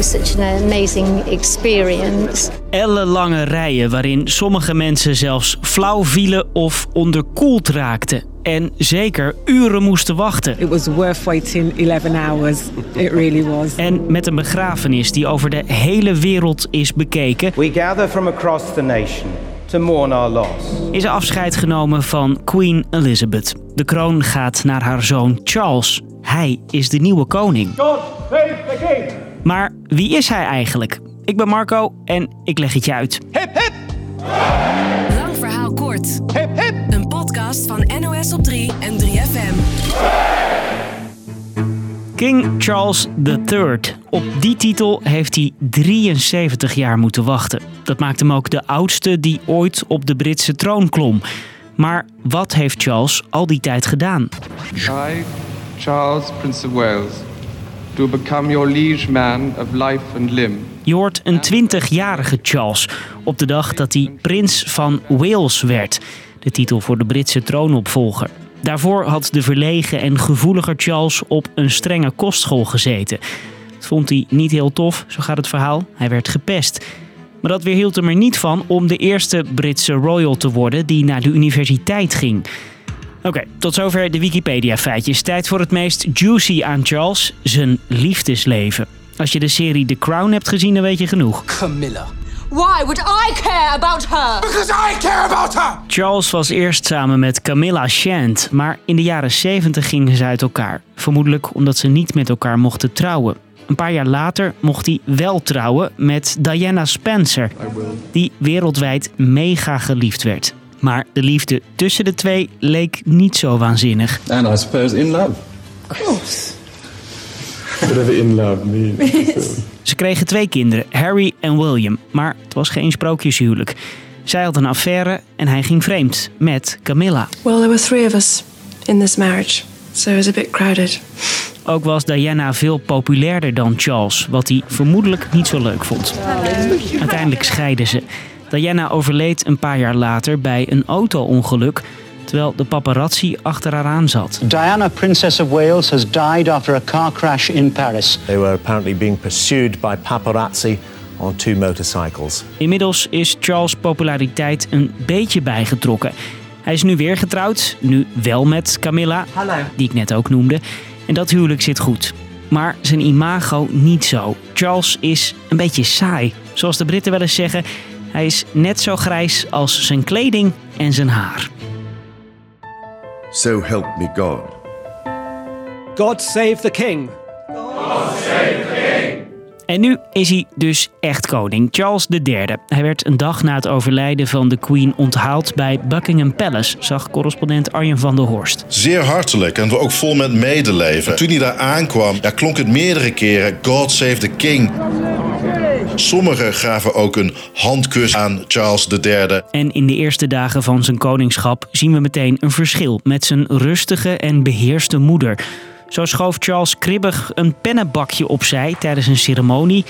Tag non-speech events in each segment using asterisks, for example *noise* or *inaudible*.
was such an amazing experience. Ellenlange rijen waarin sommige mensen zelfs flauw vielen of onderkoeld raakten. En zeker uren moesten wachten. It was worth waiting 11 hours. It really was. En met een begrafenis die over de hele wereld is bekeken, We gather from across the nation to mourn our loss. is er afscheid genomen van Queen Elizabeth. De kroon gaat naar haar zoon Charles. Hij is de nieuwe koning. God save the king! Maar wie is hij eigenlijk? Ik ben Marco en ik leg het je uit. Hip hip! Lang verhaal kort. Hip hip! Een podcast van NOS op 3 en 3FM. King Charles III. Op die titel heeft hij 73 jaar moeten wachten. Dat maakt hem ook de oudste die ooit op de Britse troon klom. Maar wat heeft Charles al die tijd gedaan? I, Charles, Prince of Wales, become your liege man of life and limb. Je hoort een 20-jarige Charles op de dag dat hij prins van Wales werd. De titel voor de Britse troonopvolger. Daarvoor had de verlegen en gevoeliger Charles op een strenge kostschool gezeten. Dat vond hij niet heel tof, zo gaat het verhaal. Hij werd gepest. Maar dat weerhield hem er niet van om de eerste Britse royal te worden die naar de universiteit ging. Oké, tot zover de Wikipedia-feitjes. Tijd voor het meest juicy aan Charles, zijn liefdesleven. Als je de serie The Crown hebt gezien, dan weet je genoeg. Camilla. Why would I care about her? Because I care about her! Charles was eerst samen met Camilla Shand, maar in de jaren 70 gingen ze uit elkaar. Vermoedelijk omdat ze niet met elkaar mochten trouwen. Een paar jaar later mocht hij wel trouwen met Diana Spencer, die wereldwijd mega geliefd werd. Maar de liefde tussen de twee leek niet zo waanzinnig. And I suppose in love. Of course. Whatever in love means. *laughs* Ze kregen twee kinderen, Harry en William, maar het was geen sprookjeshuwelijk. Zij had een affaire en hij ging vreemd met Camilla. Well, there were three of us in this marriage, so it was a bit crowded. Ook was Diana veel populairder dan Charles, wat hij vermoedelijk niet zo leuk vond. Uiteindelijk scheiden ze. Diana overleed een paar jaar later bij een auto-ongeluk, terwijl de paparazzi achter haar aan zat. Diana, Princess of Wales, has died after a car crash in Paris. They were apparently being pursued by paparazzi on two motorcycles. Inmiddels is Charles' populariteit een beetje bijgetrokken. Hij is nu weer getrouwd, nu wel met Camilla, die ik net ook noemde. En dat huwelijk zit goed. Maar zijn imago niet zo. Charles is een beetje saai. Zoals de Britten wel eens zeggen, hij is net zo grijs als zijn kleding en zijn haar. So help me God. God save the king! En nu is hij dus echt koning, Charles III. Hij werd een dag na het overlijden van de Queen onthaald bij Buckingham Palace, zag correspondent Arjen van der Horst. Zeer hartelijk en ook vol met medeleven. Toen hij daar aankwam, ja, klonk het meerdere keren: God save the king. Sommigen gaven ook een handkus aan Charles III. En in de eerste dagen van zijn koningschap zien we meteen een verschil met zijn rustige en beheerste moeder. Zo schoof Charles kribbig een pennenbakje opzij tijdens een ceremonie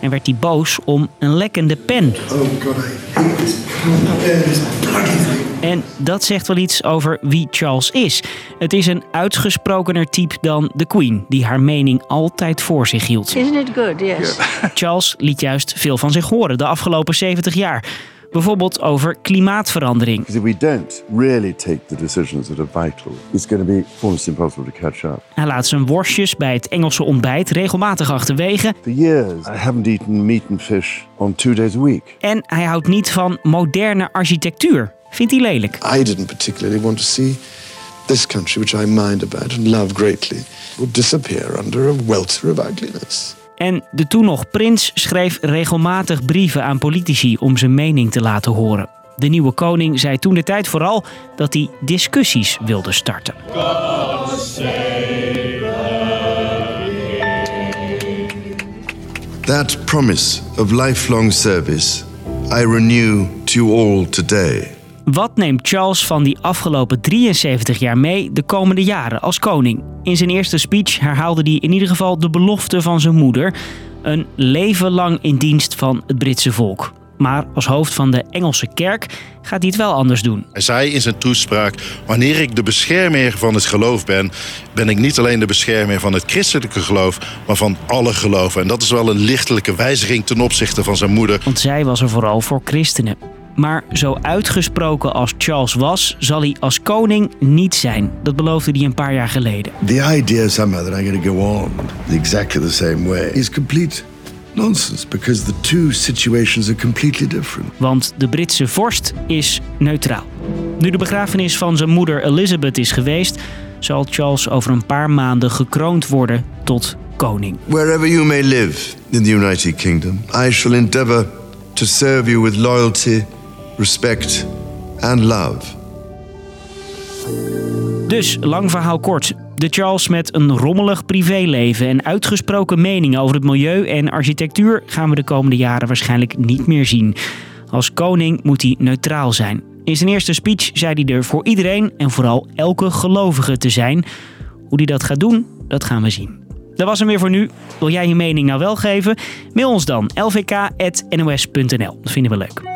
en werd hij boos om een lekkende pen. Oh God, I hate this. Can't En dat zegt wel iets over wie Charles is. Het is een uitgesprokener type dan de Queen, die haar mening altijd voor zich hield. Isn't it good? Yes. *laughs* Charles liet juist veel van zich horen de afgelopen 70 jaar. Bijvoorbeeld over klimaatverandering. If we don't really take the decisions that are vital, it's going to be almost impossible to catch up. Hij laat zijn worstjes bij het Engelse ontbijt regelmatig achterwege. For years, I haven't eaten meat and fish on two days a week. En hij houdt niet van moderne architectuur. Vindt hij lelijk. I didn't particularly want to see this country, which I mind about and love greatly, would disappear under a welter of ugliness. En de toen nog prins schreef regelmatig brieven aan politici om zijn mening te laten horen. De nieuwe koning zei toen de tijd vooral dat hij discussies wilde starten. That promise of lifelong service I renew to you all today. Wat neemt Charles van die afgelopen 73 jaar mee de komende jaren als koning? In zijn eerste speech herhaalde hij in ieder geval de belofte van zijn moeder: een leven lang in dienst van het Britse volk. Maar als hoofd van de Engelse kerk gaat hij het wel anders doen. Hij zei in zijn toespraak: Wanneer ik de beschermer van het geloof ben, ben ik niet alleen de beschermer van het christelijke geloof, maar van alle geloven. En dat is wel een lichtelijke wijziging ten opzichte van zijn moeder. Want zij was er vooral voor christenen. Maar zo uitgesproken als Charles was, zal hij als koning niet zijn. Dat beloofde hij een paar jaar geleden. The idea somehow that I'm going to go on exactly the same way is complete nonsense because the two situations are completely different. Want de Britse vorst is neutraal. Nu de begrafenis van zijn moeder Elizabeth is geweest, zal Charles over een paar maanden gekroond worden tot koning. Wherever you may live in the United Kingdom, I shall endeavor to serve you with loyalty, respect and love. Dus, lang verhaal kort. De Charles met een rommelig privéleven en uitgesproken meningen over het milieu en architectuur gaan we de komende jaren waarschijnlijk niet meer zien. Als koning moet hij neutraal zijn. In zijn eerste speech zei hij er voor iedereen en vooral elke gelovige te zijn. Hoe hij dat gaat doen, dat gaan we zien. Dat was hem weer voor nu. Wil jij je mening nou wel geven? Mail ons dan lvk.nos.nl. Dat vinden we leuk.